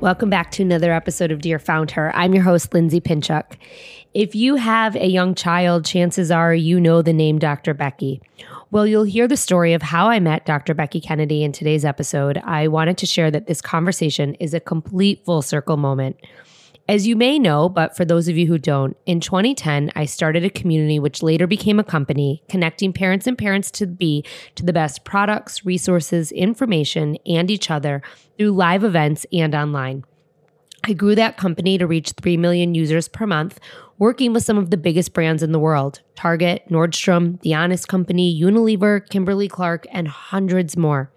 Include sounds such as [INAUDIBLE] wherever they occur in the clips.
Welcome back to another episode of Dear Founder. I'm your host, Lindsay Pinchuk. If you have a young child, chances are you know the name Dr. Becky. Well, you'll hear the story of how I met Dr. Becky Kennedy in today's episode. I wanted to share that this conversation is a complete full circle moment. As you may know, but for those of you who don't, in 2010, I started a community which later became a company connecting parents and parents to be to the best products, resources, information, and each other through live events and online. I grew that company to reach 3 million users per month, working with some of the biggest brands in the world Target, Nordstrom, The Honest Company, Unilever, Kimberly Clark, and hundreds more.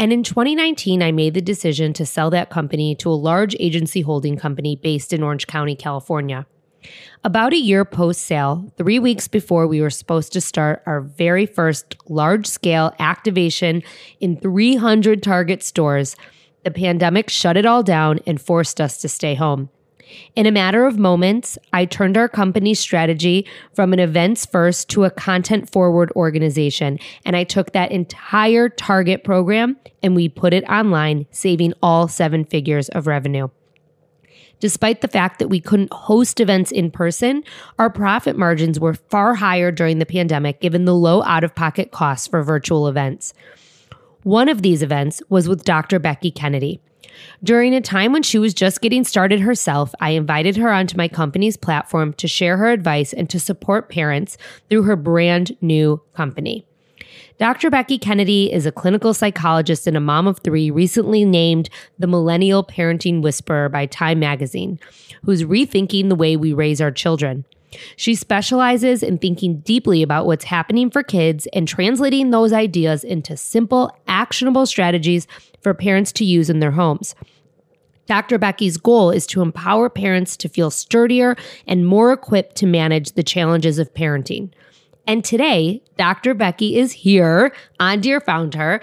And in 2019, I made the decision to sell that company to a large agency holding company based in Orange County, California. About a year post sale, three weeks before we were supposed to start our very first large scale activation in 300 Target stores, the pandemic shut it all down and forced us to stay home. In a matter of moments, I turned our company's strategy from an events first to a content forward organization. And I took that entire target program and we put it online, saving all seven figures of revenue. Despite the fact that we couldn't host events in person, our profit margins were far higher during the pandemic given the low out of pocket costs for virtual events. One of these events was with Dr. Becky Kennedy. During a time when she was just getting started herself, I invited her onto my company's platform to share her advice and to support parents through her brand new company. Dr. Becky Kennedy is a clinical psychologist and a mom of three, recently named the Millennial Parenting Whisperer by Time Magazine, who's rethinking the way we raise our children. She specializes in thinking deeply about what's happening for kids and translating those ideas into simple, actionable strategies for parents to use in their homes. Dr. Becky's goal is to empower parents to feel sturdier and more equipped to manage the challenges of parenting. And today, Dr. Becky is here on Dear Founder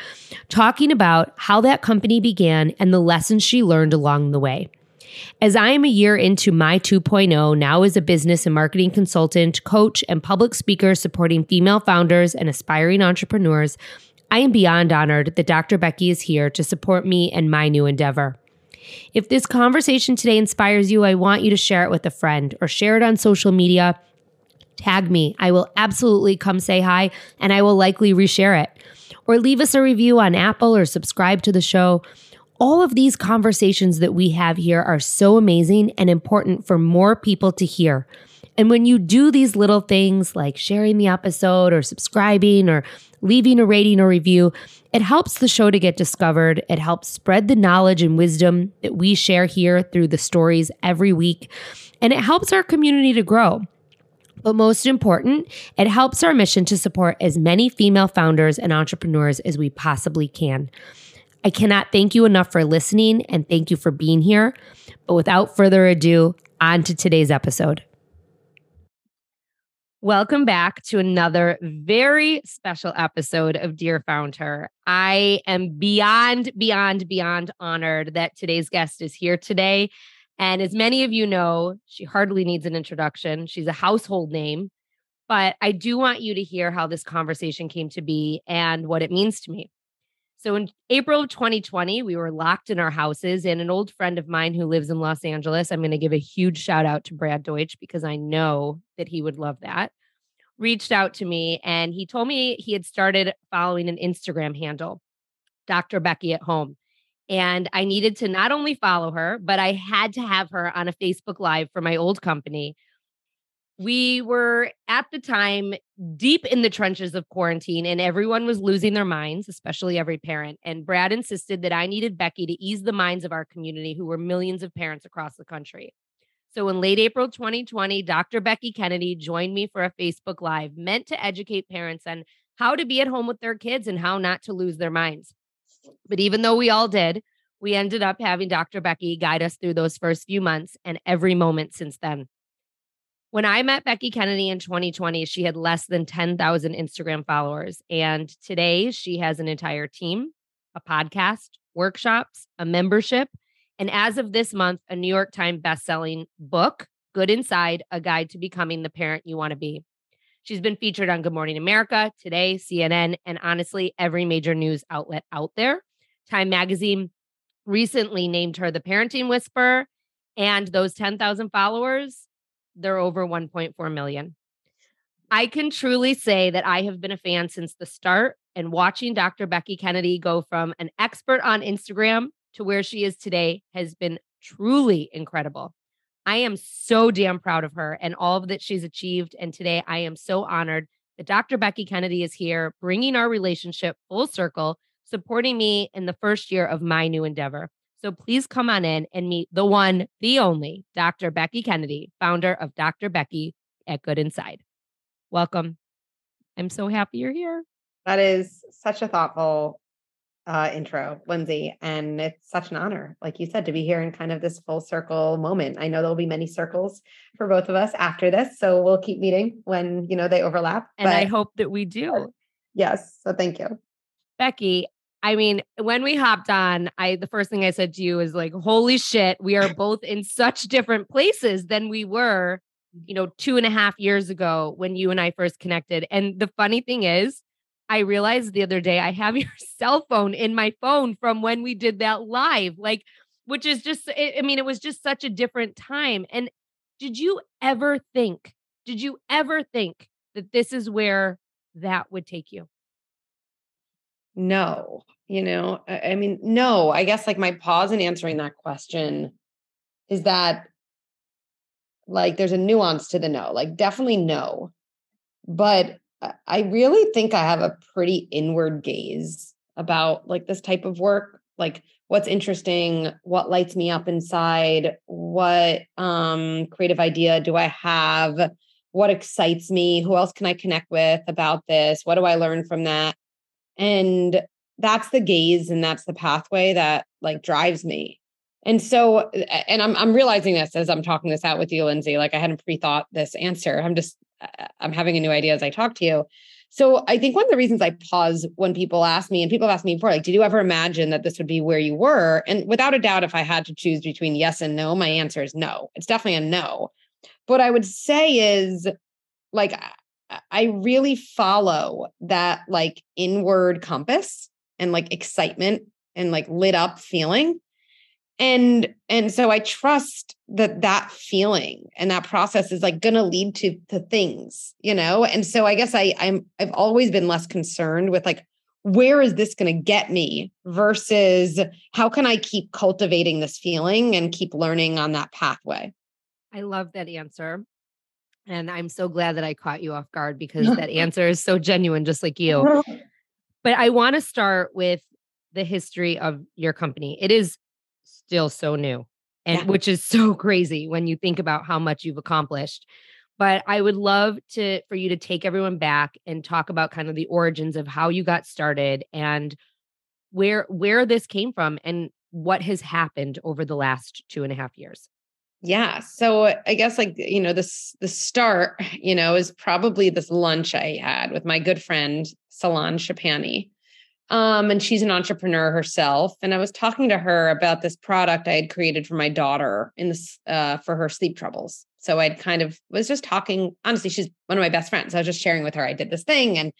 talking about how that company began and the lessons she learned along the way. As I am a year into my 2.0, now as a business and marketing consultant, coach, and public speaker supporting female founders and aspiring entrepreneurs, I am beyond honored that Dr. Becky is here to support me and my new endeavor. If this conversation today inspires you, I want you to share it with a friend or share it on social media. Tag me. I will absolutely come say hi and I will likely reshare it. Or leave us a review on Apple or subscribe to the show. All of these conversations that we have here are so amazing and important for more people to hear. And when you do these little things like sharing the episode or subscribing or leaving a rating or review, it helps the show to get discovered. It helps spread the knowledge and wisdom that we share here through the stories every week. And it helps our community to grow. But most important, it helps our mission to support as many female founders and entrepreneurs as we possibly can. I cannot thank you enough for listening and thank you for being here. But without further ado, on to today's episode. Welcome back to another very special episode of Dear Founder. I am beyond, beyond, beyond honored that today's guest is here today. And as many of you know, she hardly needs an introduction. She's a household name, but I do want you to hear how this conversation came to be and what it means to me. So in April of 2020, we were locked in our houses, and an old friend of mine who lives in Los Angeles, I'm going to give a huge shout out to Brad Deutsch because I know that he would love that, reached out to me and he told me he had started following an Instagram handle, Dr. Becky at Home. And I needed to not only follow her, but I had to have her on a Facebook Live for my old company. We were at the time deep in the trenches of quarantine and everyone was losing their minds, especially every parent. And Brad insisted that I needed Becky to ease the minds of our community, who were millions of parents across the country. So in late April 2020, Dr. Becky Kennedy joined me for a Facebook Live meant to educate parents on how to be at home with their kids and how not to lose their minds. But even though we all did, we ended up having Dr. Becky guide us through those first few months and every moment since then. When I met Becky Kennedy in 2020, she had less than 10,000 Instagram followers. And today she has an entire team, a podcast, workshops, a membership, and as of this month, a New York Times bestselling book, Good Inside, a guide to becoming the parent you want to be. She's been featured on Good Morning America, Today, CNN, and honestly, every major news outlet out there. Time Magazine recently named her the parenting whisperer, and those 10,000 followers, they're over 1.4 million. I can truly say that I have been a fan since the start and watching Dr. Becky Kennedy go from an expert on Instagram to where she is today has been truly incredible. I am so damn proud of her and all that she's achieved. And today I am so honored that Dr. Becky Kennedy is here, bringing our relationship full circle supporting me in the first year of my new endeavor. So please come on in and meet the one, the only Dr. Becky Kennedy, founder of Dr. Becky at Good Inside. Welcome. I'm so happy you're here. That is such a thoughtful uh, intro, Lindsay. And it's such an honor, like you said, to be here in kind of this full circle moment. I know there'll be many circles for both of us after this. So we'll keep meeting when, you know, they overlap. And I hope that we do. Yes. So thank you. Becky, I mean, when we hopped on, I the first thing I said to you is like, "Holy shit, we are [LAUGHS] both in such different places than we were, you know, two and a half years ago when you and I first connected." And the funny thing is, I realized the other day I have [LAUGHS] your cell phone in my phone from when we did that live, like, which is just, I mean, it was just such a different time. And did you ever think? Did you ever think that this is where that would take you? No, you know, I, I mean, no, I guess like my pause in answering that question is that like there's a nuance to the no, like definitely no. But I really think I have a pretty inward gaze about like this type of work, like what's interesting, what lights me up inside, what um creative idea do I have, what excites me, who else can I connect with about this, what do I learn from that? And that's the gaze and that's the pathway that like drives me. And so, and I'm I'm realizing this as I'm talking this out with you, Lindsay. Like I hadn't pre-thought this answer. I'm just uh, I'm having a new idea as I talk to you. So I think one of the reasons I pause when people ask me, and people have asked me before, like, did you ever imagine that this would be where you were? And without a doubt, if I had to choose between yes and no, my answer is no. It's definitely a no. What I would say is like I really follow that like inward compass and like excitement and like lit up feeling. And and so i trust that that feeling and that process is like going to lead to to things you know? And so i guess i i'm i've always been less concerned with like where is this going to get me versus how can i keep cultivating this feeling and keep learning on that pathway? I love that answer and I'm so glad that I caught you off guard because [LAUGHS] that answer is so genuine, just like you. [LAUGHS] But I want to start with the history of your company. It is still so new, and yeah. which is so [LAUGHS] crazy when you think about how much you've accomplished. But I would love to for you to take everyone back and talk about kind of the origins of how you got started and where where this came from and what has happened over the last two and a half years. Yeah. So I guess like, you know, this the start, you know, is probably this lunch I had with my good friend Solange Shapani. Um, and she's an entrepreneur herself. And I was talking to her about this product I had created for my daughter in this uh for her sleep troubles. So I'd kind of was just talking, honestly, she's one of my best friends. I was just sharing with her I did this thing and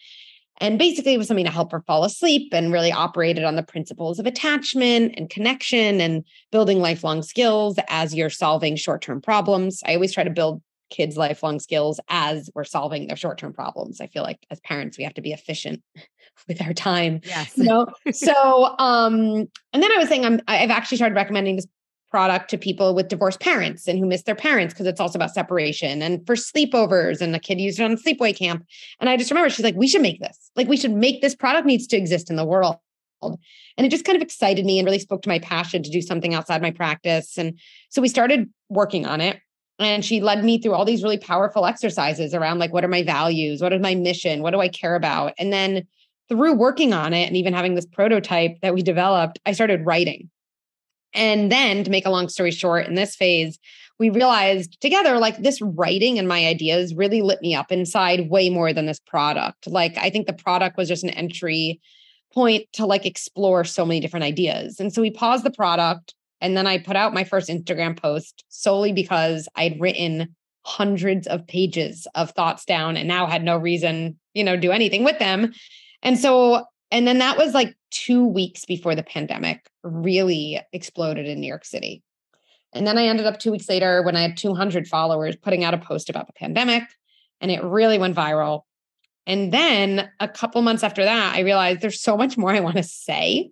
and basically, it was something to help her fall asleep and really operated on the principles of attachment and connection and building lifelong skills as you're solving short term problems. I always try to build kids' lifelong skills as we're solving their short term problems. I feel like as parents, we have to be efficient [LAUGHS] with our time. Yes. You know? so, um, and then I was saying, I'm, I've actually started recommending this product to people with divorced parents and who miss their parents because it's also about separation and for sleepovers and the kid used it on sleepaway camp. And I just remember she's like, we should make this. Like we should make this product needs to exist in the world. And it just kind of excited me and really spoke to my passion to do something outside my practice. And so we started working on it. And she led me through all these really powerful exercises around like, what are my values? What is my mission? What do I care about? And then through working on it and even having this prototype that we developed, I started writing. And then to make a long story short, in this phase, we realized together like this writing and my ideas really lit me up inside way more than this product. Like I think the product was just an entry point to like explore so many different ideas. And so we paused the product and then I put out my first Instagram post solely because I'd written hundreds of pages of thoughts down and now had no reason, you know, do anything with them. And so and then that was like 2 weeks before the pandemic really exploded in New York City. And then I ended up 2 weeks later when I had 200 followers putting out a post about the pandemic and it really went viral. And then a couple months after that, I realized there's so much more I want to say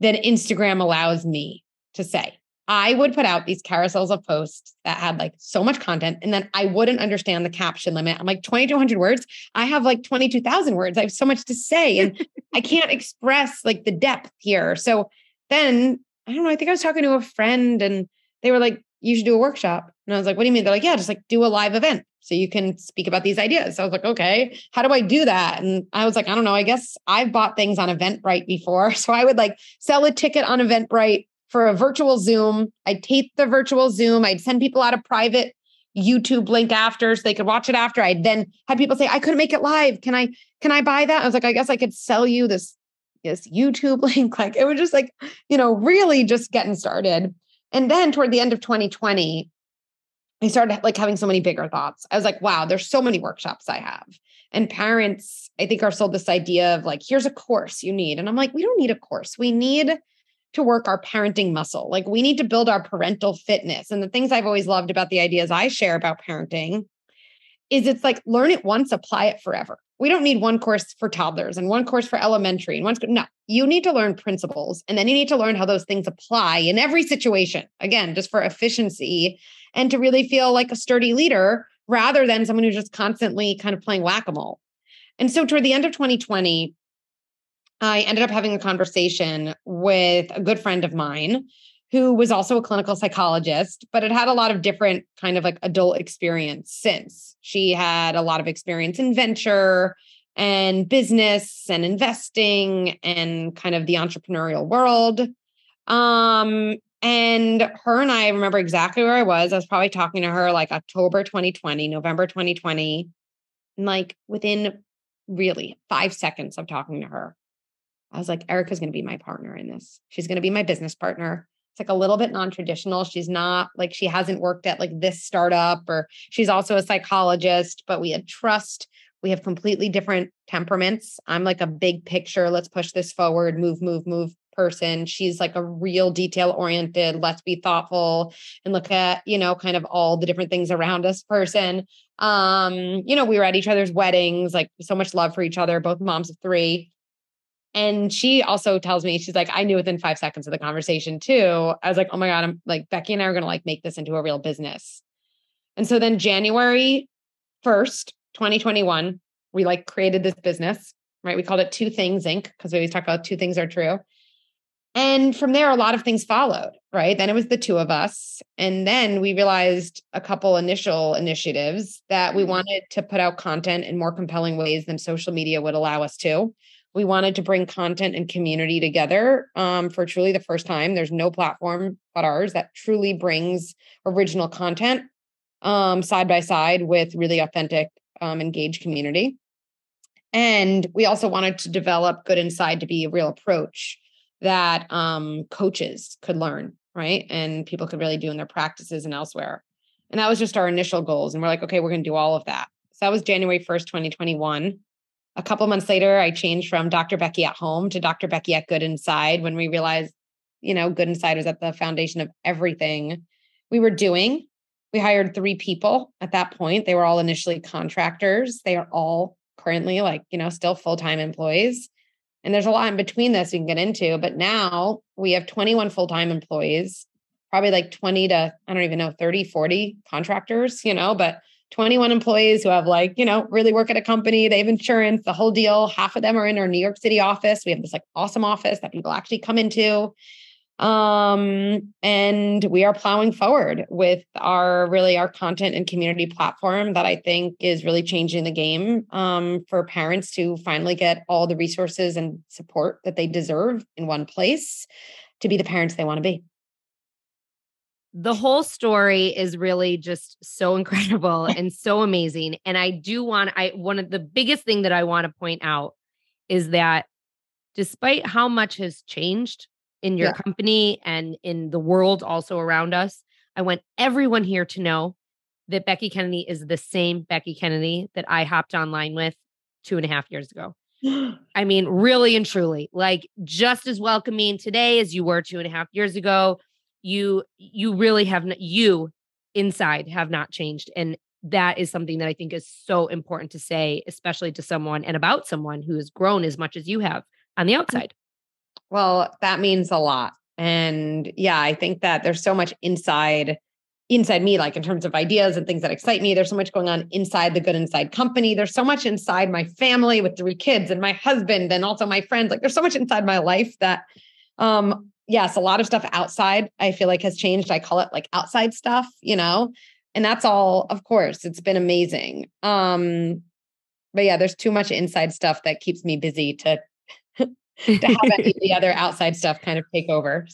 than Instagram allows me to say. I would put out these carousels of posts that had like so much content, and then I wouldn't understand the caption limit. I'm like 2,200 words. I have like 22,000 words. I have so much to say, and I [LAUGHS] can't express like the depth here. So then I don't know. I think I was talking to a friend, and they were like, "You should do a workshop." And I was like, "What do you mean?" They're like, "Yeah, just like do a live event." so you can speak about these ideas. So I was like, okay, how do I do that? And I was like, I don't know. I guess I've bought things on Eventbrite before. [LAUGHS] So I would like sell a ticket on Eventbrite for a virtual Zoom. I'd tape the virtual Zoom. I'd send people out a private YouTube link after so they could watch it after. I'd then had people say, I couldn't make it live. Can I, can I buy that? I was like, I guess I could sell you this, this YouTube [LAUGHS] link. Like it was just like, you know, really just getting started. And then toward the end of 2020, I started like having so many bigger thoughts. I was like, wow, there's so many workshops I have. And parents, I think, are sold this idea of like, here's a course you need. And I'm like, we don't need a course. We need to work our parenting muscle. Like, we need to build our parental fitness. And the things I've always loved about the ideas I share about parenting is it's like learn it once, apply it forever. We don't need one course for toddlers and one course for elementary and one. No, you need to learn principles and then you need to learn how those things apply in every situation. Again, just for efficiency and to really feel like a sturdy leader rather than someone who's just constantly kind of playing whack a mole. And so, toward the end of 2020, I ended up having a conversation with a good friend of mine who was also a clinical psychologist, but had had a lot of different kind of like adult experience since. She had a lot of experience in venture and business and investing and kind of the entrepreneurial world. Um, and her and I remember exactly where I was. I was probably talking to her like October 2020, November 2020. And like within really five seconds of talking to her, I was like, Erica's going to be my partner in this. She's going to be my business partner. It's like a little bit non traditional. She's not like she hasn't worked at like this startup, or she's also a psychologist, but we had trust. We have completely different temperaments. I'm like a big picture. Let's push this forward, move, move, move person. She's like a real detail oriented, let's be thoughtful and look at, you know, kind of all the different things around us person. Um, you know, we were at each other's weddings, like so much love for each other, both moms of three. And she also tells me, she's like, I knew within five seconds of the conversation too. I was like, oh my God, I'm like, Becky and I are going to like make this into a real business. And so then January 1st, 2021, we like created this business, right? We called it Two Things Inc. because we always talk about two things are true. And from there, a lot of things followed, right? Then it was the two of us. And then we realized a couple initial initiatives that we mm-hmm. wanted to put out content in more compelling ways than social media would allow us to. We wanted to bring content and community together um, for truly the first time. There's no platform but ours that truly brings original content um, side by side with really authentic, um, engaged community. And we also wanted to develop Good Inside to be a real approach that um, coaches could learn, right? And people could really do in their practices and elsewhere. And that was just our initial goals. And we're like, okay, we're going to do all of that. So that was January 1st, 2021. A couple months later, I changed from Dr. Becky at home to Dr. Becky at Good Inside when we realized, you know, Good Inside was at the foundation of everything we were doing. We hired three people at that point. They were all initially contractors. They are all currently like, you know, still full time employees. And there's a lot in between this we can get into, but now we have 21 full time employees. probably like 20 to, I don't even know, 30, 40 contractors, you know, but 21 employees who have like, you know, really work at a company. They have insurance, the whole deal. Half of them are in our New York City office. We have this like awesome office that people actually come into. Um, and we are plowing forward with our really our content and community platform that I think is really changing the game um, for parents to finally get all the resources and support that they deserve in one place to be the parents they want to be the whole story is really just so [LAUGHS] incredible [LAUGHS] and so amazing and i do want i one of the biggest thing that i want to point out is that despite how much has changed in your yeah. company and in the world also around us i want everyone here to know that becky kennedy is the same becky kennedy that i hopped online with two and a half years ago [GASPS] i mean really and truly like just as welcoming today as you were two and a half years ago you you really have not, you inside have not changed and that is something that i think is so important to say especially to someone and about someone who has grown as much as you have on the outside. Well that means a lot and yeah i think that there's so much inside inside me like in terms of ideas and things that excite me there's so much going on inside the good inside company there's so much inside my family with three kids and my husband and also my friends like there's so much inside my life that um yes, a lot of stuff outside I feel like has changed. I call it like outside stuff, you know, and that's all, of course, it's been amazing. Um, but yeah, there's too much inside stuff that keeps me busy to [LAUGHS] to have any of the other outside stuff kind of take over.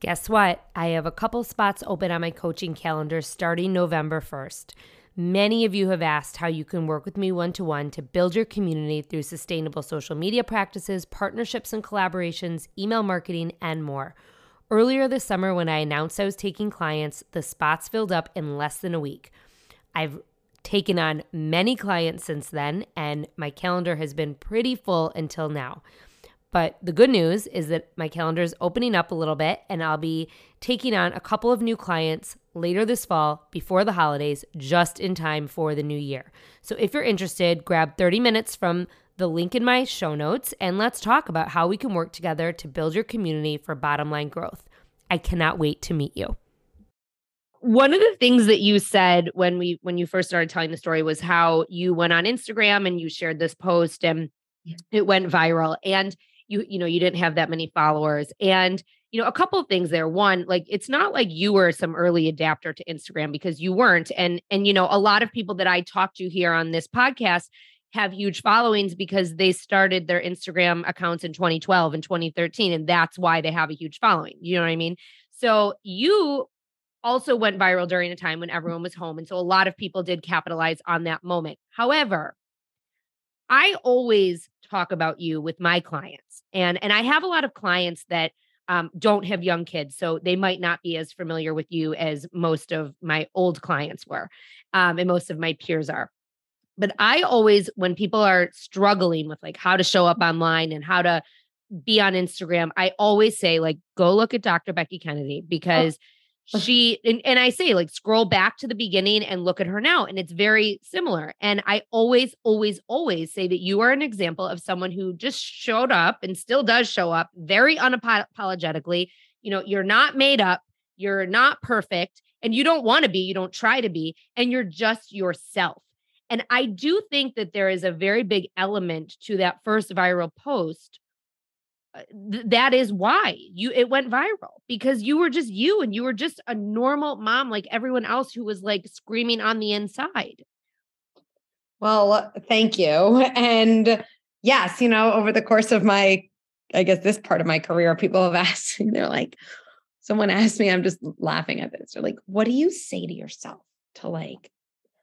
Guess what? I have a couple spots open on my coaching calendar starting November 1st. Many of you have asked how you can work with me one to one to build your community through sustainable social media practices, partnerships and collaborations, email marketing, and more. Earlier this summer, when I announced I was taking clients, the spots filled up in less than a week. I've taken on many clients since then, and my calendar has been pretty full until now. But the good news is that my calendar is opening up a little bit, and I'll be taking on a couple of new clients later this fall before the holidays, just in time for the new year. So if you're interested, grab 30 minutes from the link in my show notes and let's talk about how we can work together to build your community for bottom line growth. I cannot wait to meet you. One of the things that you said when we when you first started telling the story was how you went on Instagram and you shared this post and it went viral and you you know you didn't have that many followers and you know a couple of things there. One like it's not like you were some early adapter to instagram because you weren't and and you know a lot of people that i talked to here on this podcast have huge followings because they started their instagram accounts in 2012 and 2013 and that's why they have a huge following you know what i mean? So you also went viral during a time when everyone was home and so a lot of people did capitalize on that moment. However I always talk about you with my clients. And and I have a lot of clients that um, don't have young kids, so they might not be as familiar with you as most of my old clients were, um, and most of my peers are. But I always, when people are struggling with like how to show up online and how to be on Instagram, I always say like go look at Dr. Becky Kennedy oh. because. Oh she and, and I say like scroll back to the beginning and look at her now and it's very similar and I always always always say that you are an example of someone who just showed up and still does show up very unapologetically you know you're not made up you're not perfect and you don't want to be you don't try to be and you're just yourself and I do think that there is a very big element to that first viral post th- that is why you it went viral because you were just you and you were just a normal mom like everyone else who was like screaming on the inside. Well, thank you. [LAUGHS] And yes, you know, over the course of my I guess this part of my career people have [LAUGHS] asked me, they're like someone asked me I'm just laughing at this. They're like, "What do you say to yourself to like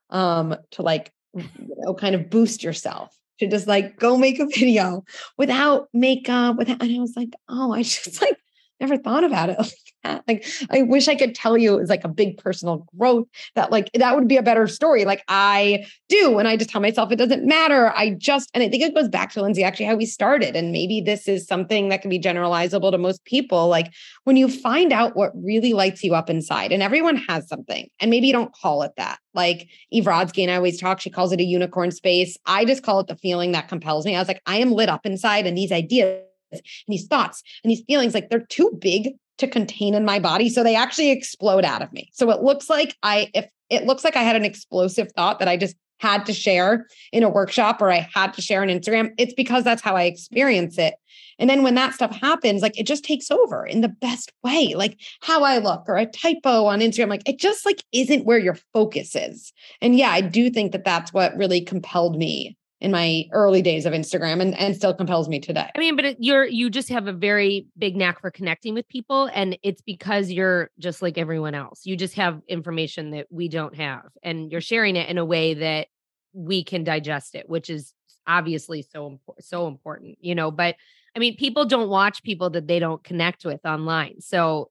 um to like you know kind of boost yourself?" To just like go make a [LAUGHS] video without makeup without and I was like, oh, I just like never thought about it [LAUGHS] like that. Like I wish I could tell you it was like a big personal growth that like that would be a better story. Like I do. And I just tell myself it doesn't matter. I just and I think it goes back to Lindsay actually how we started. And maybe this is something that can be generalizable to most people. Like when you find out what really lights you up inside, and everyone has something, and maybe you don't call it that. Like Eve Rodsky and I always talk, she calls it a unicorn space. I just call it the feeling that compels me. I was like, I am lit up inside, and these ideas and these thoughts and these feelings like they're too big to contain in my body. So they actually explode out of me. So it looks like I, if it looks like I had an explosive thought that I just had to share in a workshop or I had to share on Instagram, it's because that's how I experience it. And then when that stuff happens, like it just takes over in the best way, like how I look or a typo on Instagram, like it just like isn't where your focus is. And yeah, I do think that that's what really compelled me in my early days of Instagram and, and still compels me today. I mean, but it, you're you just have a very big knack for connecting with people and it's because you're just like everyone else. You just have information that we don't have and you're sharing it in a way that we can digest it, which is obviously so important so important, you know, but I mean, people don't watch people that they don't connect with online. So,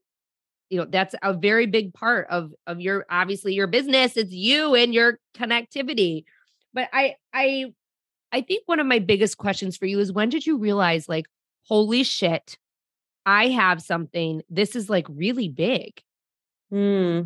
you know, that's a very big part of of your obviously your business. It's you and your connectivity. But I I I think one of my biggest questions for you is when did you realize, like, holy shit, I have something. This is like really big. Hmm.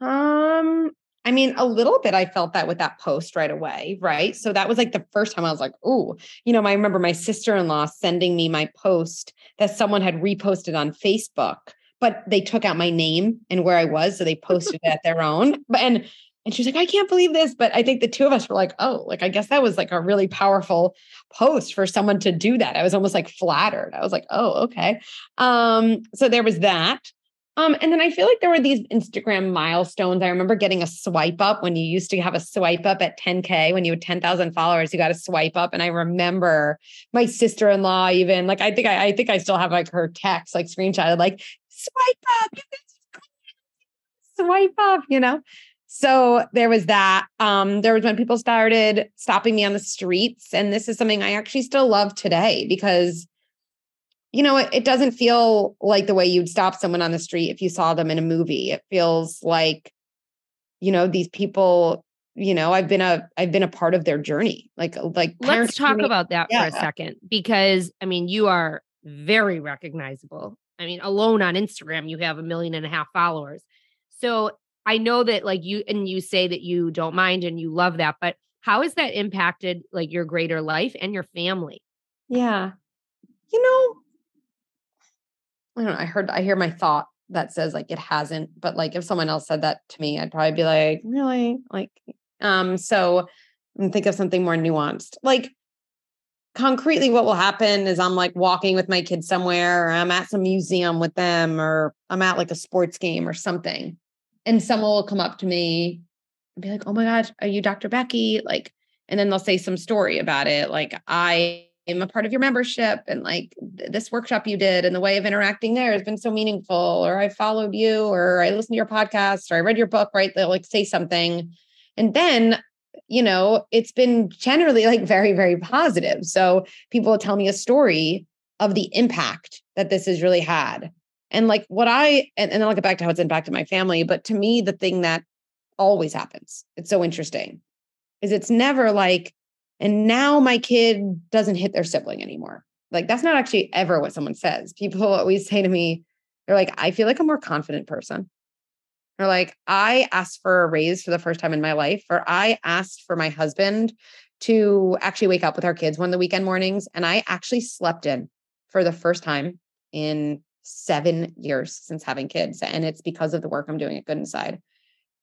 Um, I mean, a little bit I felt that with that post right away, right? So that was like the first time I was like, oh, you know, I remember my sister-in-law sending me my post that someone had reposted on Facebook, but they took out my name and where I was. So they posted it at their own. But and and she's like, I can't believe this. But I think the two of us were like, oh, like I guess that was like a really powerful post for someone to do that. I was almost like flattered. I was like, oh, okay. Um, so there was that. Um, and then I feel like there were these Instagram milestones. I remember getting a swipe up when you used to have a swipe up at 10K when you had 10,000 followers, you got a swipe up. And I remember my sister-in-law even like I think I, I think I still have like her text like screenshot like swipe up, swipe up, you know. So there was that. Um, there was when people started stopping me on the streets. And this is something I actually still love today because, you know, it, it doesn't feel like the way you'd stop someone on the street if you saw them in a movie. It feels like, you know, these people, you know, I've been a I've been a part of their journey. Like like let's talk about that yeah. for a second because I mean you are very recognizable. I mean, alone on Instagram, you have a million and a half followers. So I know that like you and you say that you don't mind and you love that, but how has that impacted like your greater life and your family? Yeah. You know, I don't know. I heard I hear my thought that says like it hasn't, but like if someone else said that to me, I'd probably be like, really? Like, um, so I'm think of something more nuanced. Like concretely, what will happen is I'm like walking with my kids somewhere, or I'm at some museum with them, or I'm at like a sports game or something and someone will come up to me and be like, "Oh my gosh, are you Dr. Becky?" Like, and then they'll say some story about it, like I am a part of your membership, and like this workshop you did, and the way of interacting there has been so meaningful, or I followed you, or I listened to your podcast, or I read your book. Right? They'll like say something, and then you know it's been generally like very very positive. So people tell me a story of the impact that this has really had and like what I, and, and then I'll get back to how it's impacted my family. But to me, the thing that always happens, it's so interesting, is it's never like, and now my kid doesn't hit their sibling anymore. Like that's not actually ever what someone says. People [LAUGHS] always say to me, they're like, I feel like a more confident person. Or like, I asked for a raise for the first time in my life, or I asked for my husband to actually wake up with our kids one of the weekend mornings. And I actually slept in for the first time in seven years since having kids. And it's because of the work I'm doing at Good Inside.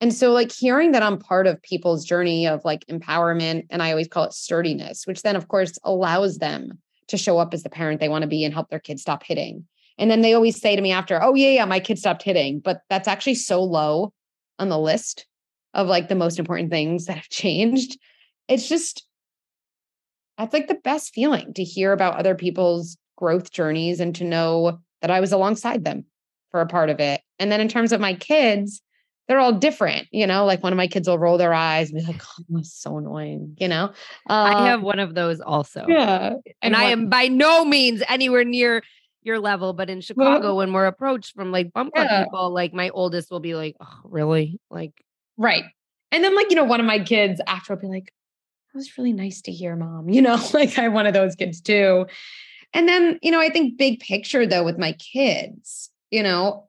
And so, like, hearing that I'm part of people's journey of like empowerment, and I always call it sturdiness, which then, of course, allows them to show up as the parent they want to be and help their kids stop hitting. And then they always say to me after, oh, yeah, yeah, my kid stopped hitting. But that's actually so low on the list of like the most important things that have changed. It's just, that's like the best feeling to hear about other people's growth journeys and to know that I was alongside them for a part of it. And then in terms of my kids, they're all different, you know, like one of my kids will roll their eyes and be like, oh, that's so annoying, you know? Uh, I have one of those also. Yeah. And, and I am by no means anywhere near your level, but in Chicago, well, when we're approached from like bump yeah. people, like my oldest will be like, oh, really? Like, right. And then, like, you know, one of my kids after will be like, that was really nice to hear, mom. You know, [LAUGHS] like I have one of those kids too. And then, you know, I think big picture though with my kids, you know,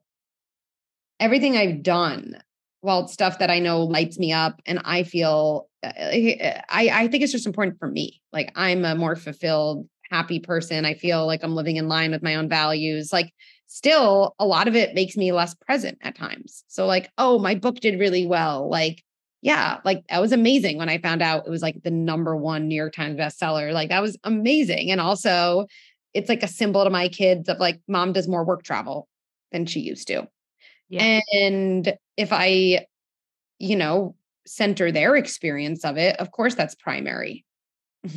everything I've done, well, it's stuff that I know lights me up and I feel uh, I I think it's just important for me. Like I'm a more fulfilled, happy person. I feel like I'm living in line with my own values. Like, still, a lot of it makes me less present at times. So, like, oh, my book did really well. Like, yeah, like that was amazing when I found out it was like the number one New York Times bestseller. Like, that was amazing. And also, it's like a symbol to my kids of like, mom does more work travel than she used to. Yeah. And if I, you know, center their experience of it, of course, that's primary. [LAUGHS]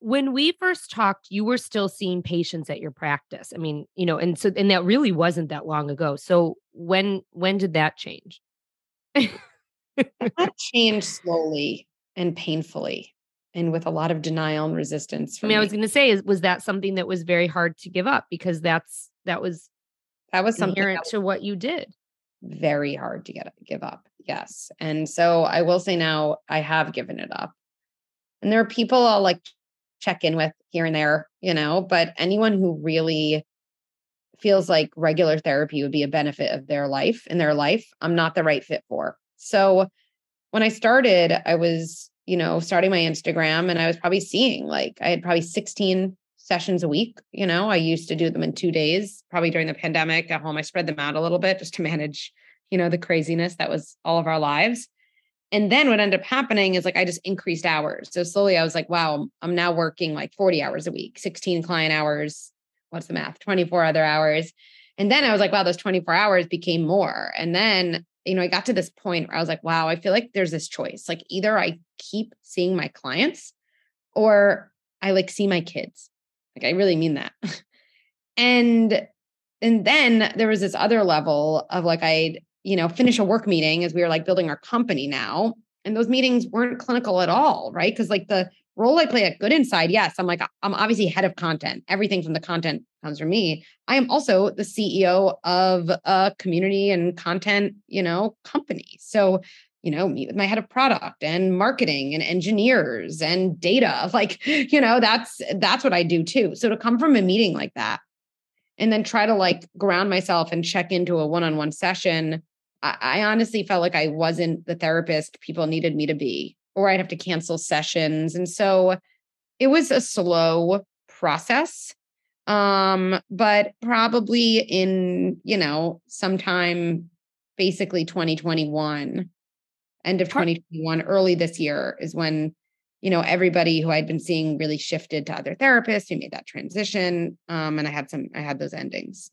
when we first talked, you were still seeing patients at your practice. I mean, you know, and so and that really wasn't that long ago. So when when did that change? that changed slowly and painfully and with a lot of denial and resistance. I mean, me. I was going to say, is was that something that was very hard to give up because that's that was that was something inherent to what you did. Very hard to get give up. Yes, and so I will say now I have given it up. And there are people I'll like check in with here and there, you know, but anyone who really feels like regular therapy would be a benefit of their life in their life, I'm not the right fit for. So when I started, I was, you know, starting my Instagram and I was probably seeing like I had probably 16 sessions a week. You know, I used to do them in two days, probably during the pandemic at home. I spread them out a little bit just to manage, you know, the craziness that was all of our lives. And then what ended up happening is like I just increased hours. So slowly I was like, wow, I'm now working like 40 hours a week, 16 client hours. What's the math? 24 other hours. And then I was like, wow, those 24 hours became more. And then, you know, I got to this point where I was like, wow, I feel like there's this choice. Like either I keep seeing my clients or I like see my kids. Like I really mean that. [LAUGHS] and and then there was this other level of like I'd you know, finish a work meeting as we were like building our company now. And those meetings weren't clinical at all, right? Because like the role I play at Good Inside, yes, I'm like, I'm obviously head of content. Everything from the content comes from me. I am also the CEO of a community and content, you know, company. So, you know, meet with my head of product and marketing and engineers and data. [LAUGHS] Like, you know, that's that's what I do too. So to come from a meeting like that and then try to like ground myself and check into a one-on-one session I, I honestly felt like I wasn't the therapist people needed me to be, or I'd have to cancel sessions. And so it was a slow process. Um, but probably in, you know, sometime basically 2021, end of 2021, early this year is when, you know, everybody who I'd been seeing really shifted to other therapists who made that transition. Um, and I had some, I had those endings.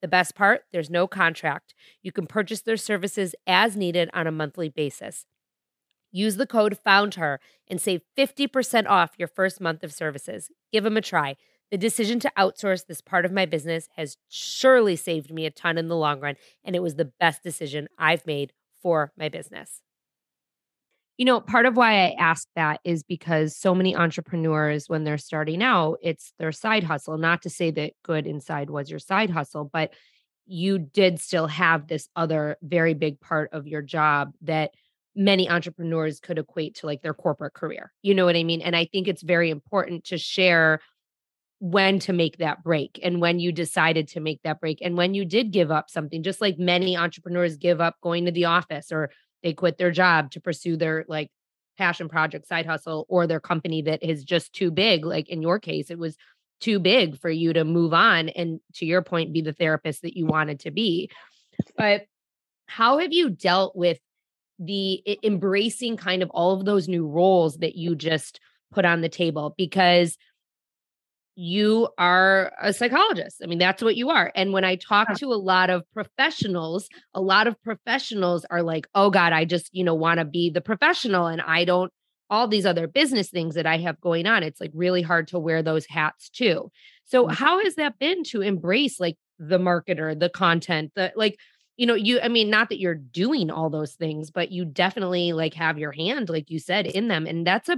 The best part there's no contract. You can purchase their services as needed on a monthly basis. Use the code FOUNDHER and save 50% off your first month of services. Give them a try. The decision to outsource this part of my business has surely saved me a ton in the long run, and it was the best decision I've made for my business. You know, part of why I ask that is because so many entrepreneurs, when they're starting out, it's their side hustle. Not to say that Good Inside was your side hustle, but you did still have this other very big part of your job that many entrepreneurs could equate to like their corporate career. You know what I mean? And I think it's very important to share when to make that break and when you decided to make that break and when you did give up something, just like many entrepreneurs give up going to the office or they quit their job to pursue their like passion project side hustle or their company that is just too big like in your case it was too big for you to move on and to your point be the therapist that you wanted to be. But how have you dealt with the embracing kind of all of those new roles that you just put on the table? Because you are a psychologist. I mean, that's what you are. And when I talk to a lot of professionals, a lot of professionals are like, oh God, I just, you know, want to be the professional and I don't, all these other business things that I have going on. It's like really hard to wear those hats too. So, mm-hmm. how has that been to embrace like the marketer, the content, the like, you know, you, I mean, not that you're doing all those things, but you definitely like have your hand, like you said, in them. And that's a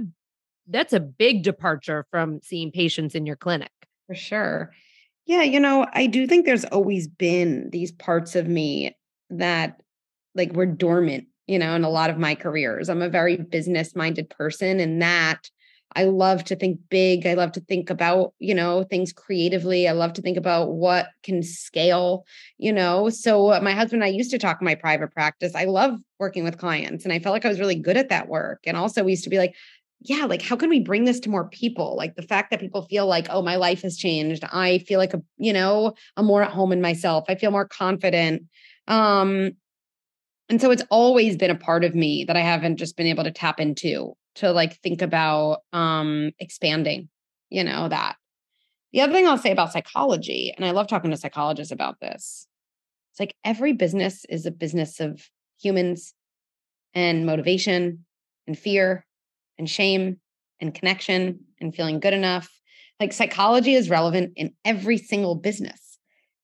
that's a big departure from seeing patients in your clinic. For sure. Yeah, you know, I do think there's always been these parts of me that like were dormant, you know, in a lot of my careers. I'm a very business minded person and that I love to think big. I love to think about, you know, things creatively. I love to think about what can scale, you know. So uh, my husband and I used to talk in my private practice. I love working with clients and I felt like I was really good at that work. And also we used to be like, yeah, like how can we bring this to more people? Like the fact that people feel like, oh, my life has changed. I feel like a, you know, I'm more at home in myself. I feel more confident. Um, and so it's always been a part of me that I haven't just been able to tap into to like think about um expanding, you know, that. The other thing I'll say about psychology, and I love talking to psychologists about this, it's like every business is a business of humans and motivation and fear and shame and connection and feeling good enough. Like psychology is relevant in every single business.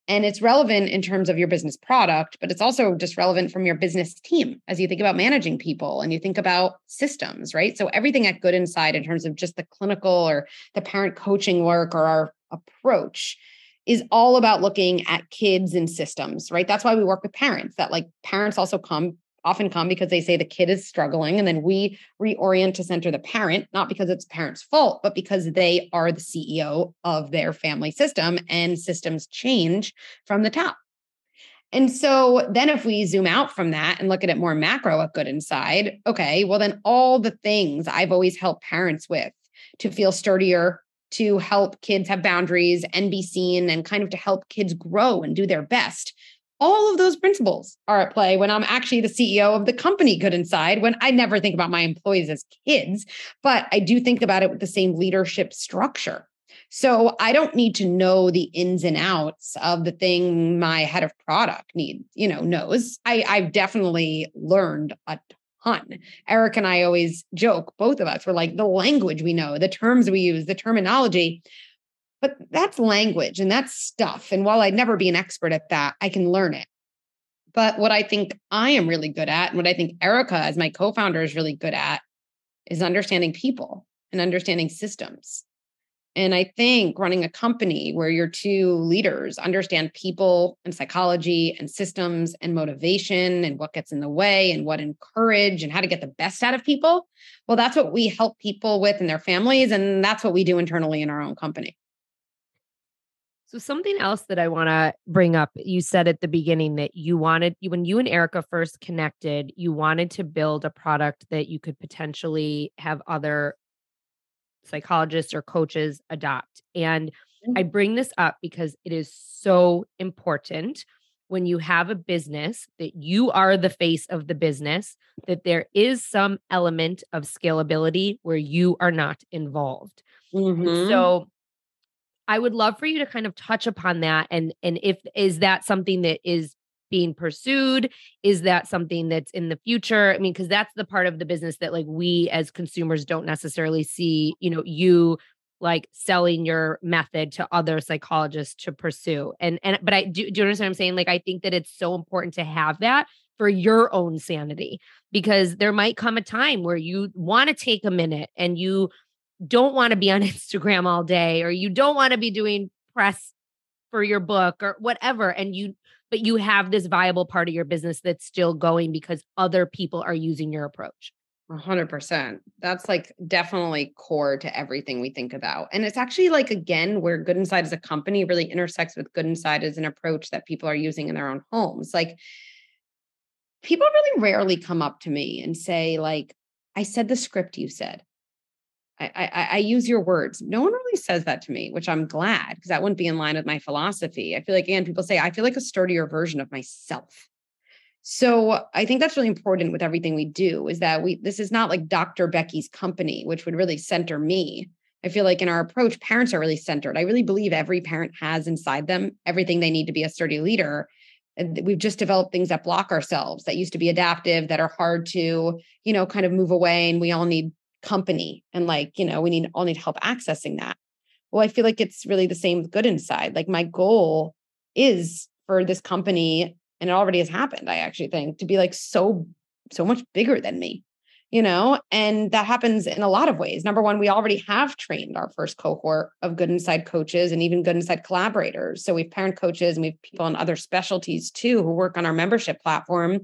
And it's relevant in terms of your business product, but it's also just relevant from your business team as you think about managing people and you think about systems, right? So everything at Good Inside in terms of just the clinical or the parent coaching work or our approach is all about looking at kids and systems, right? That's why we work with parents that like parents also come often come because they say the kid is struggling and then we reorient to center the parent not because it's parent's fault but because they are the CEO of their family system and systems change from the top. And so then if we zoom out from that and look at it more macro at good inside, okay, well then all the things I've always helped parents with to feel sturdier, to help kids have boundaries and be seen and kind of to help kids grow and do their best all of those principles are at play when I'm actually the CEO of the company Good Inside, when I never think about my employees as kids, but I do think about it with the same leadership structure. So I don't need to know the ins and outs of the thing my head of product need, you know, knows. I, I've definitely learned a ton. Erica and I always joke, both of us, we're like the language we know, the terms we use, the terminology. But that's language and that's stuff. And while I'd never be an expert at that, I can learn it. But what I think I am really good at, and what I think Erica, as my co founder, is really good at, is understanding people and understanding systems. And I think running a company where your two leaders understand people and psychology and systems and motivation and what gets in the way and what encourage and how to get the best out of people, well, that's what we help people with and their families. And that's what we do internally in our own company. So something else that I want to bring up, you said at the beginning that you wanted when you and Erica first connected, you wanted to build a product that you could potentially have other psychologists or coaches adopt. And I mm-hmm. bring this up because it is so important when you have a business that you are the face of the business, that there is some element of scalability where you are not involved. Mm-hmm. So I would love for you to kind of touch upon that and and if is that something that is being pursued? Is that something that's in the future? I mean because that's the part of the business that like we as consumers don't necessarily see you know you like selling your method to other psychologists to pursue. And and but i do, do you understand what i'm saying? Like i think that it's so important to have that for your own sanity because there might come a time where you want to take a minute and you don't want to be on [LAUGHS] Instagram all day or you don't want to be doing press for your book or whatever and you but you have this viable part of your business that's still going because other people are using your approach. 100%. That's like definitely core to everything we think about. And it's actually like, again, where Good Inside as a company really intersects with Good Inside as an approach that people are using in their own homes. Like, people really rarely come up to me and say, like, I said the script you said. I, I, I, use your words. No one really says that to me, which I'm glad because that wouldn't be in line with my philosophy. I feel like, again, people say, I feel like a sturdier version of myself. So I think that's really important with everything we do is that we, this is not like Dr. Becky's company, which would really center me, I feel like in our approach, parents are really centered. I really believe every parent has inside them everything they need to be a sturdy leader. And we've just developed things that block ourselves that used to be adaptive, that are hard to, you know, kind of move away. And we all need company and like, you know, we need all need help accessing that. Well, I feel like it's really the same good inside. Like my goal is for this company, and it already has happened, I actually think, to be like so, so much bigger than me you know and that happens in a lot of ways number one we already have trained our first cohort of good inside coaches and even good inside collaborators so we've parent coaches and we've people in other specialties too who work on our membership platform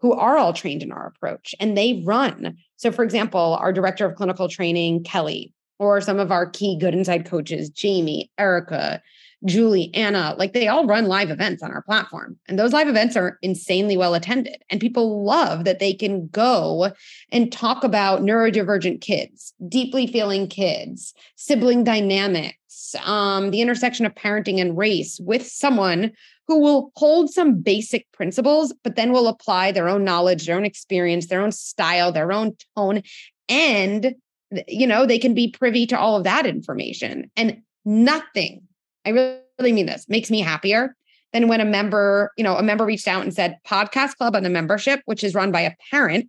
who are all trained in our approach and they run so for example our director of clinical training kelly or some of our key good inside coaches jamie erica Julie, Anna, like they all run live events on our platform. And those live events are insanely well attended. And people love that they can go and talk about neurodivergent kids, deeply feeling kids, sibling dynamics, um, the intersection of parenting and race with someone who will hold some basic principles, but then will apply their own knowledge, their own experience, their own style, their own tone. And, you know, they can be privy to all of that information. And nothing I really mean this, makes me happier than when a member, you know, a member reached out and said, Podcast Club on the membership, which is run by a parent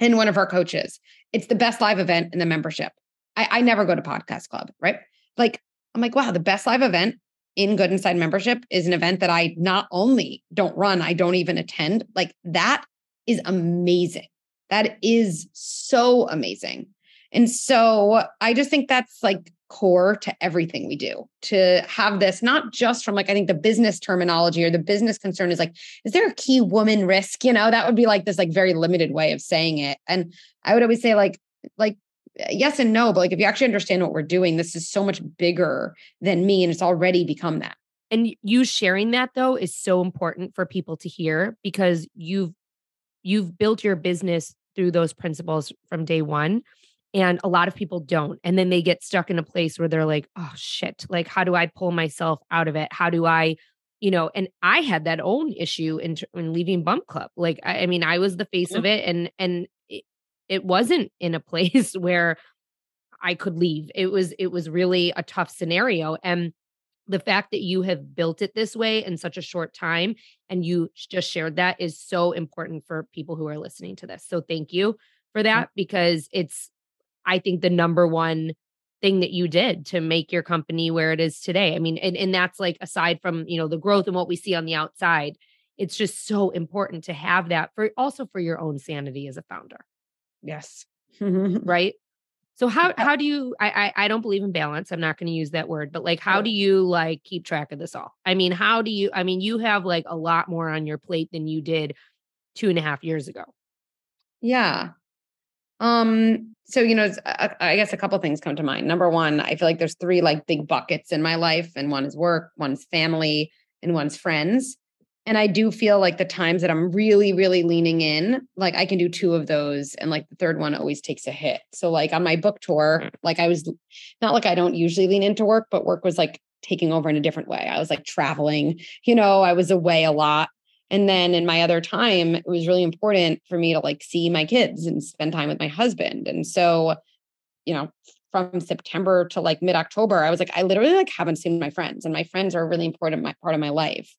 and one of our coaches. It's the best live event in the membership. I, I never go to Podcast Club, right? Like, I'm like, wow, the best live event in Good Inside membership is an event that I not only don't run, I don't even attend. Like, that is amazing. That is so amazing. And so I just think that's like core to everything we do to have this not just from like i think the business terminology or the business concern is like is there a key woman risk you know that would be like this like very limited way of saying it and i would always say like like yes and no but like if you actually understand what we're doing this is so much bigger than me and it's already become that and you sharing that though is so important for people to hear because you've you've built your business through those principles from day one and a lot of people don't. And then they get stuck in a place where they're like, oh shit, like, how do I pull myself out of it? How do I, you know, and I had that own issue in, in leaving Bump Club. Like, I, I mean, I was the face of it and, and it, wasn't in a place [LAUGHS] where I could leave. It was, it was really a tough scenario. And the fact that you have built it this way in such a short time and you just shared that is so important for people who are listening to this. So thank you for mm. that because it's I think the number one thing that you did to make your company where it is today. I mean, and, and that's like aside from, you know, the growth and what we see on the outside, it's just so important to have that for also for your own sanity as a founder. Yes. [LAUGHS] right. So how how do you I, I I don't believe in balance. I'm not going to use that word, but like how do you like keep track of this all? I mean, how do you I mean, you have like a lot more on your plate than you did two and a half years ago. Yeah. Um, so you know, uh, I guess a couple things come to mind. Number one, I feel like there's three like big buckets in my life, and one is work, one's family, and one's friends. And I do feel like the times that I'm really, really leaning in, like I can do two of those, and like the third one always takes a hit. So like on my book tour, mm. like I was not like I don't usually lean into work, but work was like taking over in a different way. I was like traveling, you know, I was away a lot. And then in my other time, it was really important for me to like see my kids and spend time with my husband. And so, you know, from September to like mid October, I was like, I literally like haven't seen my friends, and my friends are a really important my, part of my life.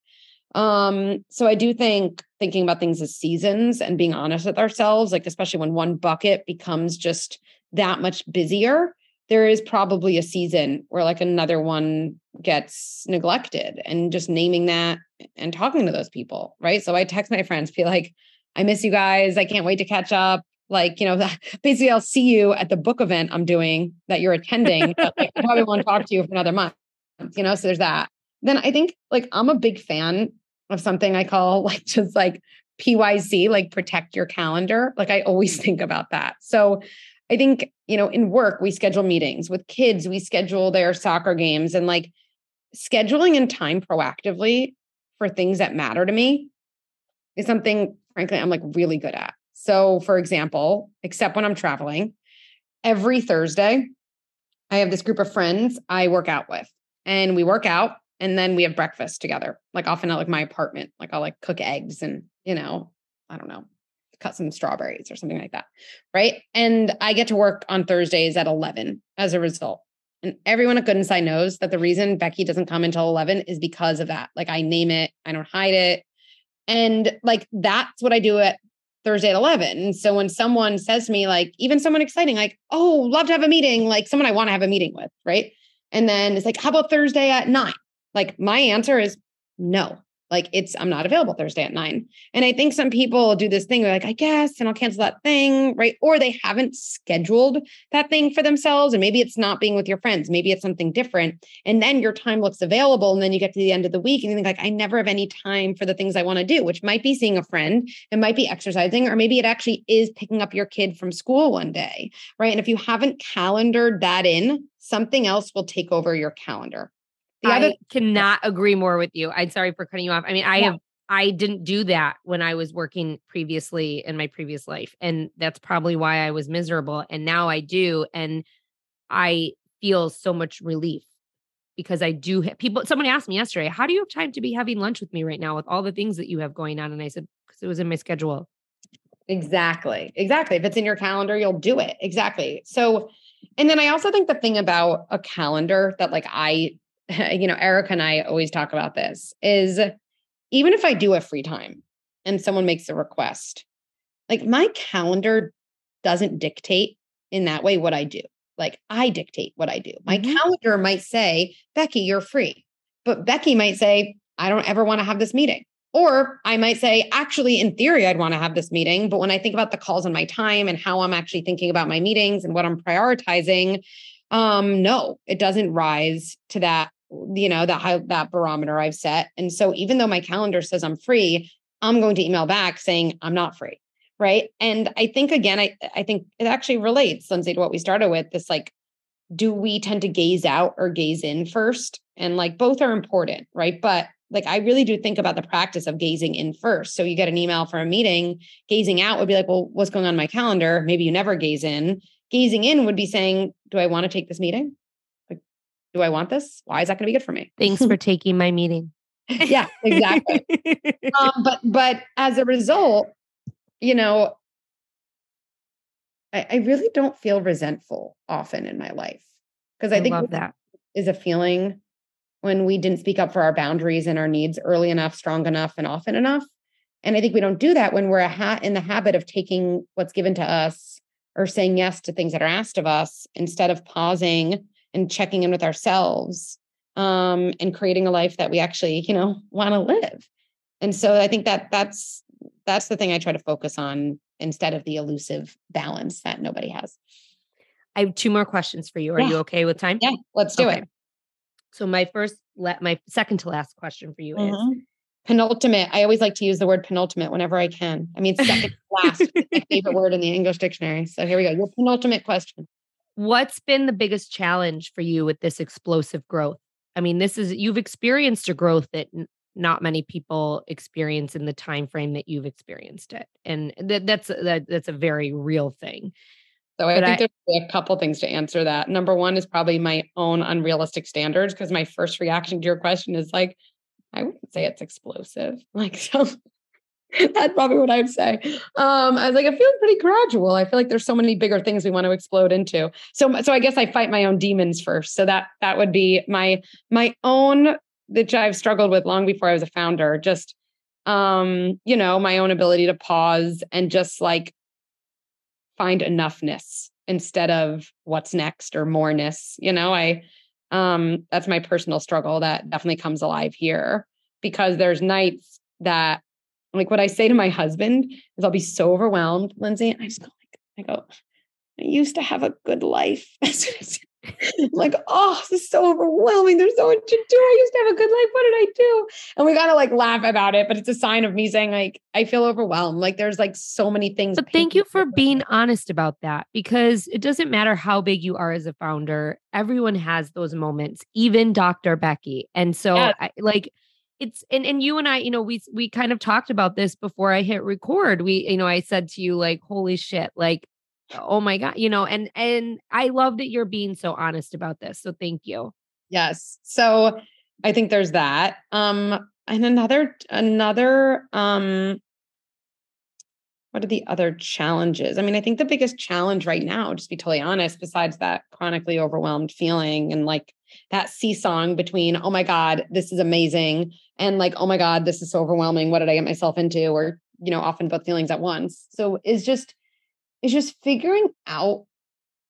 Um, so I do think thinking about things as seasons and being honest with ourselves, like especially when one bucket becomes just that much busier, there is probably a season where like another one gets neglected and just naming that and talking to those people right? So i text my friends be like i miss you guys. I can't wait to catch up. Like you know [LAUGHS] basically i'll see you at the book event i'm doing that you're attending but like, i probably want to talk to you for another month you know? So there's that. Then i think like i'm a big fan of something i call [LAUGHS] like just like pyc like protect your calendar like i always [LAUGHS] think about that. So I think, you know, in work, we schedule meetings. With kids, we schedule their soccer games and like scheduling in time proactively for things that matter to me is something, frankly, I'm like really good at. So, for example, except when I'm traveling, every Thursday, I have this group of friends I work out with, and we work out and then we have breakfast together, like often at like my apartment. Like I'll like cook eggs and, you know, I don't know, cut some strawberries or something like that. Right. And I get to work on Thursdays at 11 as a result. And everyone at Good Inside knows that the reason Becky doesn't come until 11 is because of that. Like I name it, I don't hide it. And like that's what I do at Thursday at 11. And so when someone says to me, like, even someone exciting, like, oh, love to have a meeting, like someone I want to have a meeting with, right? And then it's like, how about Thursday at nine? Like, my answer is no. Like it's, I'm not available Thursday at nine. And I think some people do this thing, they're like, I guess, and I'll cancel that thing, right? Or they haven't scheduled that thing for themselves. And maybe it's not being with your friends, maybe it's something different. And then your time looks available. And then you get to the end of the week and you think, like, I never have any time for the things I want to do, which might be seeing a friend, it might be exercising, or maybe it actually is picking up your kid from school one day, right? And if you haven't calendared that in, something else will take over your calendar. The I cannot agree more with you. I'm sorry for cutting you off. I mean, I yeah. have I didn't do that when I was working previously in my previous life. And that's probably why I was miserable. And now I do. And I feel so much relief because I do have people. Someone asked me yesterday, How do you have time to be having lunch with me right now with all the things that you have going on? And I said, Because it was in my schedule. Exactly. Exactly. If it's in your calendar, you'll do it. Exactly. So, and then I also think the thing about a calendar that like I [LAUGHS] you know, Erica and I always talk about this is even if I do have free time and someone makes a request, like my calendar doesn't dictate in that way what I do. Like I dictate what I do. My mm-hmm. calendar might say, Becky, you're free. But Becky might say, I don't ever want to have this meeting. Or I might say, actually, in theory, I'd want to have this meeting. But when I think about the calls on my time and how I'm actually thinking about my meetings and what I'm prioritizing, um, no, it doesn't rise to that you know that that barometer I've set. And so even though my calendar says I'm free, I'm going to email back saying I'm not free. Right. And I think again, I I think it actually relates, Lindsay, to what we started with. This like, do we tend to gaze out or gaze in first? And like both are important, right? But like I really do think about the practice of gazing in first. So you get an email for a meeting, gazing out would be like, well, what's going on my calendar? Maybe you never gaze in. Gazing in would be saying, do I want to take this meeting? Do I want this? Why is that going to be good for me? Thanks for [LAUGHS] taking my meeting. yeah, exactly. [LAUGHS] um, but but as a result, you know, I, I, really don't feel resentful often in my life because I, I, think that is a feeling when we didn't speak up for our boundaries and our needs early enough, strong enough, and often enough. And I think we don't do that when we're a ha- in the habit of taking what's given to us or saying yes to things that are asked of us instead of pausing and checking in with ourselves um, and creating a life that we actually, you know, [LAUGHS] want to live. And so I think that that's that's the thing I try to focus on instead of the elusive balance that nobody has. I have two more questions for you. Are yeah. you okay with time? Yeah, let's do okay. it. So my first, my second to last question for you mm-hmm. is penultimate. I always like to use the word penultimate whenever I can. I mean, second [LAUGHS] last, my favorite word in the English dictionary. So here we go. Your penultimate question. What's been the biggest challenge for you with this explosive growth? I mean, this is you've experienced a growth that n- not many people experience in the time frame that you've experienced it, and that, that's that, that's a very real thing. So I but think I, there's a couple things to answer that. Number one is probably my own unrealistic standards because my first reaction to your question is like, I wouldn't say it's explosive. [LAUGHS] Like so [LAUGHS] That's probably what I'd say. Um, I was like, I feel pretty gradual. I feel like there's so many bigger things we want to explode into. So, so I guess I fight my own demons first. So that that would be my my own that I've struggled with long before I was a founder. Just um, you know, my own ability to pause and just like find enoughness instead of what's next or moreness. You know, I um, that's my personal struggle that definitely comes alive here because there's nights that like what I say to my husband is I'll be so overwhelmed, Lindsay. And I just go like, I go, I used to have a good life. [LAUGHS] like, oh, this is so overwhelming. There's so much to do. I used to have a good life. What did I do? And we gotta like laugh about it, but it's a sign of me saying, like, I feel overwhelmed. Like there's like so many things. But thank you for being honest about that because it doesn't matter how big you are as a founder, everyone has those moments, even Dr. Becky. And so yes. I like it's and and you and I, you know, we we kind of talked about this before I hit record. We, you know, I said to you like, "Holy shit!" Like, oh my god, you know, and and I love that you're being so honest about this. So thank you. Yes. So I think there's that. Um, and another another um what are the other challenges? I mean, I think the biggest challenge right now, just be totally honest, besides that chronically overwhelmed feeling and like that seesawing between, oh my God, this is amazing, and like, oh my God, this is so overwhelming. What did I get myself into? Or, you know, often both feelings at once. So is just is just figuring out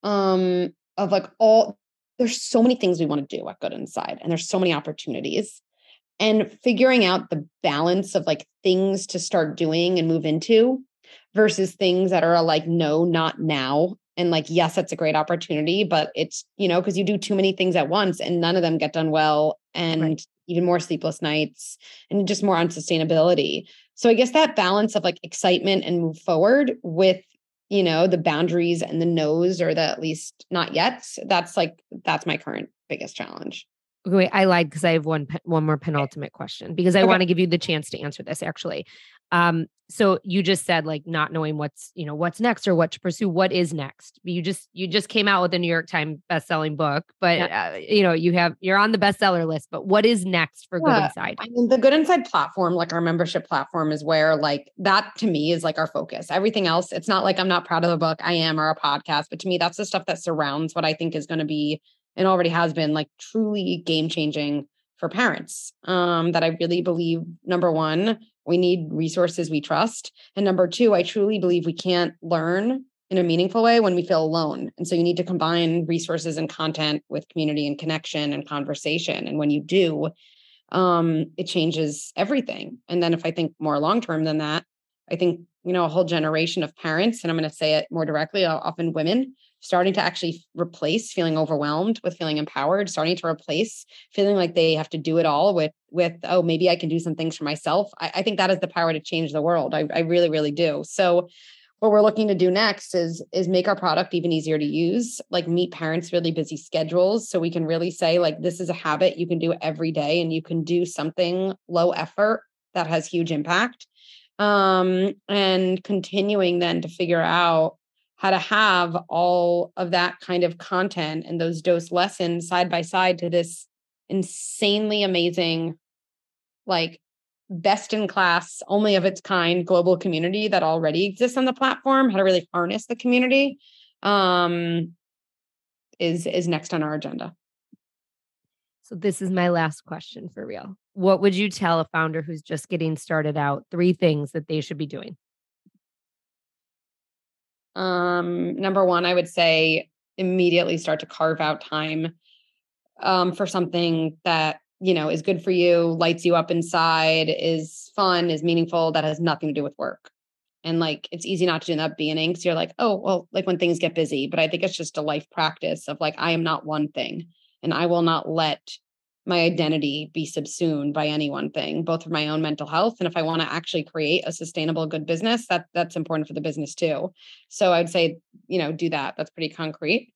um of like all there's so many things we want to do at Good Inside, and there's so many opportunities. And figuring out the balance of like things to start doing and move into versus things that are like, no, not now. And like, yes, that's a great opportunity, but it's, you know, because you do too many things at once and none of them get done well. And right. even more sleepless nights and just more unsustainability. So I guess that balance of like excitement and move forward with you know the boundaries and the no's or the at least not yet that's like that's my current biggest challenge Wait, I lied because I have one one more penultimate question because I okay. want to give you the chance to answer this actually. Um, so you just said like not knowing what's you know what's next or what to pursue. What is next? You just you just came out with a New York Times best-selling book, but yeah. uh, you know you have you're on the bestseller list. But what is next for yeah. Good Inside? I mean, the Good Inside platform, like our membership platform, is where like that to me is like our focus. Everything else, it's not like I'm not proud of the book. I am or a podcast, but to me, that's the stuff that surrounds what I think is going to be and already has been like truly game changing for parents. Um, that I really believe number one, we need resources we trust. And number two, I truly believe we can't learn in a meaningful way when we feel alone. And so you need to combine resources and content with community and connection and conversation. And when you do, um, it changes everything. And then if I think more long term than that, I think, you know, a whole generation of parents, and I'm going to say it more directly, often women starting to actually replace feeling overwhelmed with feeling empowered starting to replace feeling like they have to do it all with with oh maybe i can do some things for myself. I, I think that is the power to change the world. I, I really really do. So what we're looking to do next is is make our product even easier to use like meet parents really busy schedules so we can really say like this is a habit you can do every day and you can do something low effort that has huge impact. Um and continuing then to figure out how to have all of that kind of content and those dose lessons side by side to this insanely amazing like best in class only of its kind global community that already exists on the platform how to really harness the community um is is next on our agenda. So this is my last question for real. What would you tell a founder who's just getting started out three things that they should be doing um, number one, I would say immediately start to carve out time um, for something that you know is good for you, lights you up inside, is fun, is meaningful, that has nothing to do with work. And like it's easy not to do that beginning because you're like, oh, well, like when things get busy. But I think it's just a life practice of like, I am not one thing and I will not let my identity be subsumed by any one thing both for my own mental health and if i want to actually create a sustainable good business that that's important for the business too. So i'd say you know do that. That's pretty concrete.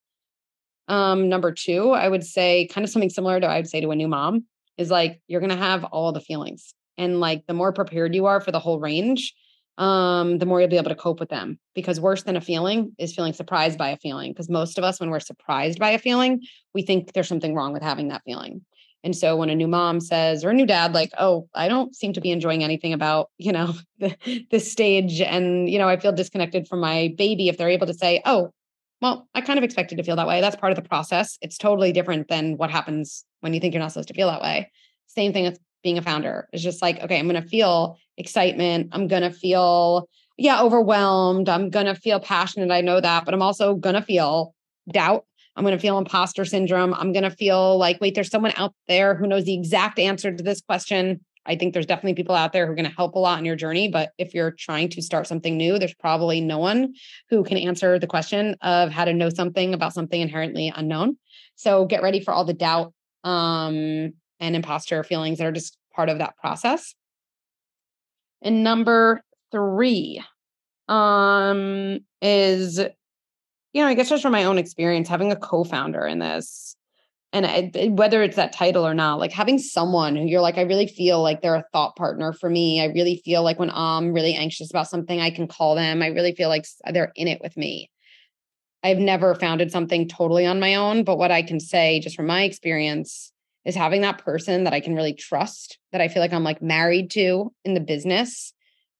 Um number two i would say kind of something similar to i would say to a new mom is like you're going to have all the feelings and like the more prepared you are for the whole range um the more you'll be able to cope with them because worse than a feeling is feeling surprised by a feeling because most of us when we're surprised by a feeling we think there's something wrong with having that feeling and so when a new mom says, or a new dad, like, oh, I don't seem to be enjoying anything about, you know, [LAUGHS] the, this stage. And, you know, I feel disconnected from my baby. If they're able to say, oh, well, I kind of expected to feel that way. That's part of the process. It's totally different than what happens when you think you're not supposed to feel that way. Same thing with being a founder. It's just like, okay, I'm going to feel excitement. I'm going to feel, yeah, overwhelmed. I'm going to feel passionate. I know that, but I'm also going to feel doubt I'm going to feel imposter syndrome. I'm going to feel like, wait, there's someone out there who knows the exact answer to this question. I think there's definitely people out there who are going to help a lot in your journey. But if you're trying to start something new, there's probably no one who can answer the question of how to know something about something inherently unknown. So get ready for all the doubt um, and imposter feelings that are just part of that process. And number three um, is you know, I guess just from my own experience, having a co-founder in this, and I, whether it's that title or not, like having someone who you're like, I really feel like they're a thought partner for me. I really feel like when I'm really anxious about something, I can call them. I really feel like they're in it with me. I've never founded something totally on my own, but what I can say just from my experience is having that person that I can really trust, that I feel like I'm like married to in the business.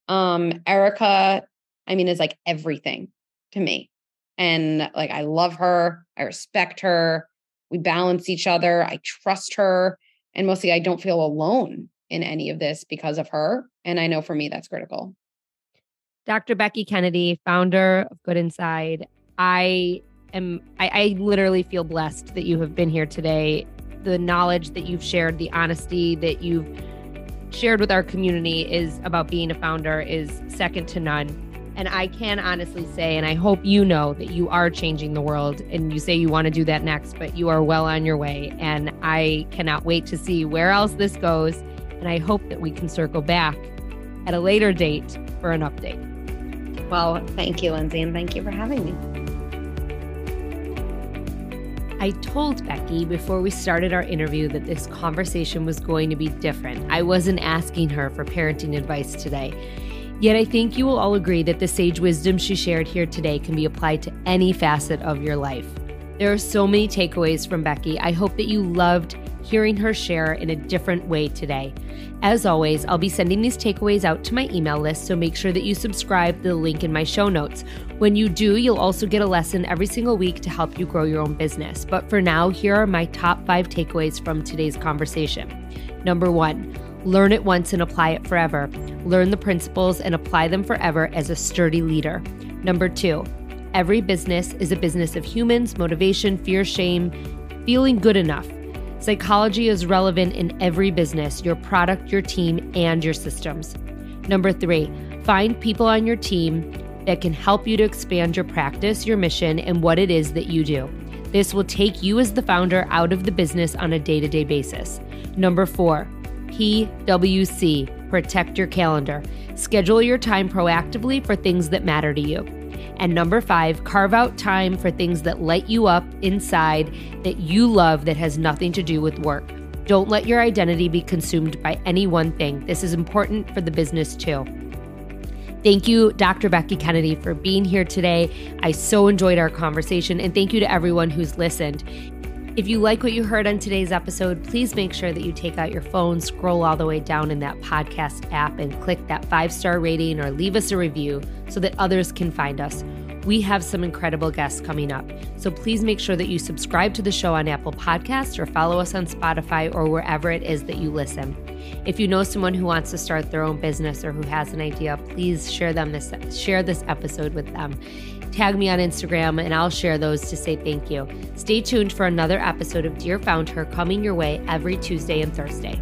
Um, Erica I mean, is like everything to me. And uh, like, I love her. I respect her. We balance each other. I trust her. And mostly, I don't feel alone in any of this because of her. And I know for me, that's critical. Dr. Becky Kennedy, founder of Good Inside. I am, I, I literally feel blessed that you have been here today. The knowledge that you've shared, the honesty that you've shared with our community is about being a founder is second to none. And I can honestly say, and I hope you know that you are changing the world. And you say you want to do that next, but you are well on your way. And I cannot wait to see where else this goes. And I hope that we can circle back at a later date for an update. Well, thank you, Lindsay, and thank you for having me. I told Becky before we started our interview that this conversation was going to be different. I wasn't asking her for parenting advice today. Yet I think you will all agree that the sage wisdom she shared here today can be applied to any facet of your life. There are so many takeaways from Becky. I hope that you loved hearing her share in a different way today. As always, I'll be sending these takeaways out to my email list, so make sure that you subscribe to the link in my show notes. When you do, you'll also get a lesson every single week to help you grow your own business. But for now, here are my top five takeaways from today's conversation. Number one, learn it once and apply it forever. Learn the principles and apply them forever as a sturdy leader. Number two, every business is a business of humans, motivation, fear, shame, feeling good enough. Psychology is relevant in every business your product, your team, and your systems. Number three, find people on your team that can help you to expand your practice, your mission, and what it is that you do. This will take you as the founder out of the business on a day to day basis. Number four, PWC, protect your calendar. Schedule your time proactively for things that matter to you. And number five, carve out time for things that light you up inside that you love that has nothing to do with work. Don't let your identity be consumed by any one thing. This is important for the business too. Thank you, Dr. Becky Kennedy, for being here today. I so enjoyed our conversation, and thank you to everyone who's listened. If you like what you heard on today's episode, please make sure that you take out your phone, scroll all the way down in that podcast app, and click that five star rating or leave us a review so that others can find us. We have some incredible guests coming up. So please make sure that you subscribe to the show on Apple Podcasts or follow us on Spotify or wherever it is that you listen. If you know someone who wants to start their own business or who has an idea, please share them this share this episode with them. Tag me on Instagram and I'll share those to say thank you. Stay tuned for another episode of Dear Found Her coming your way every Tuesday and Thursday.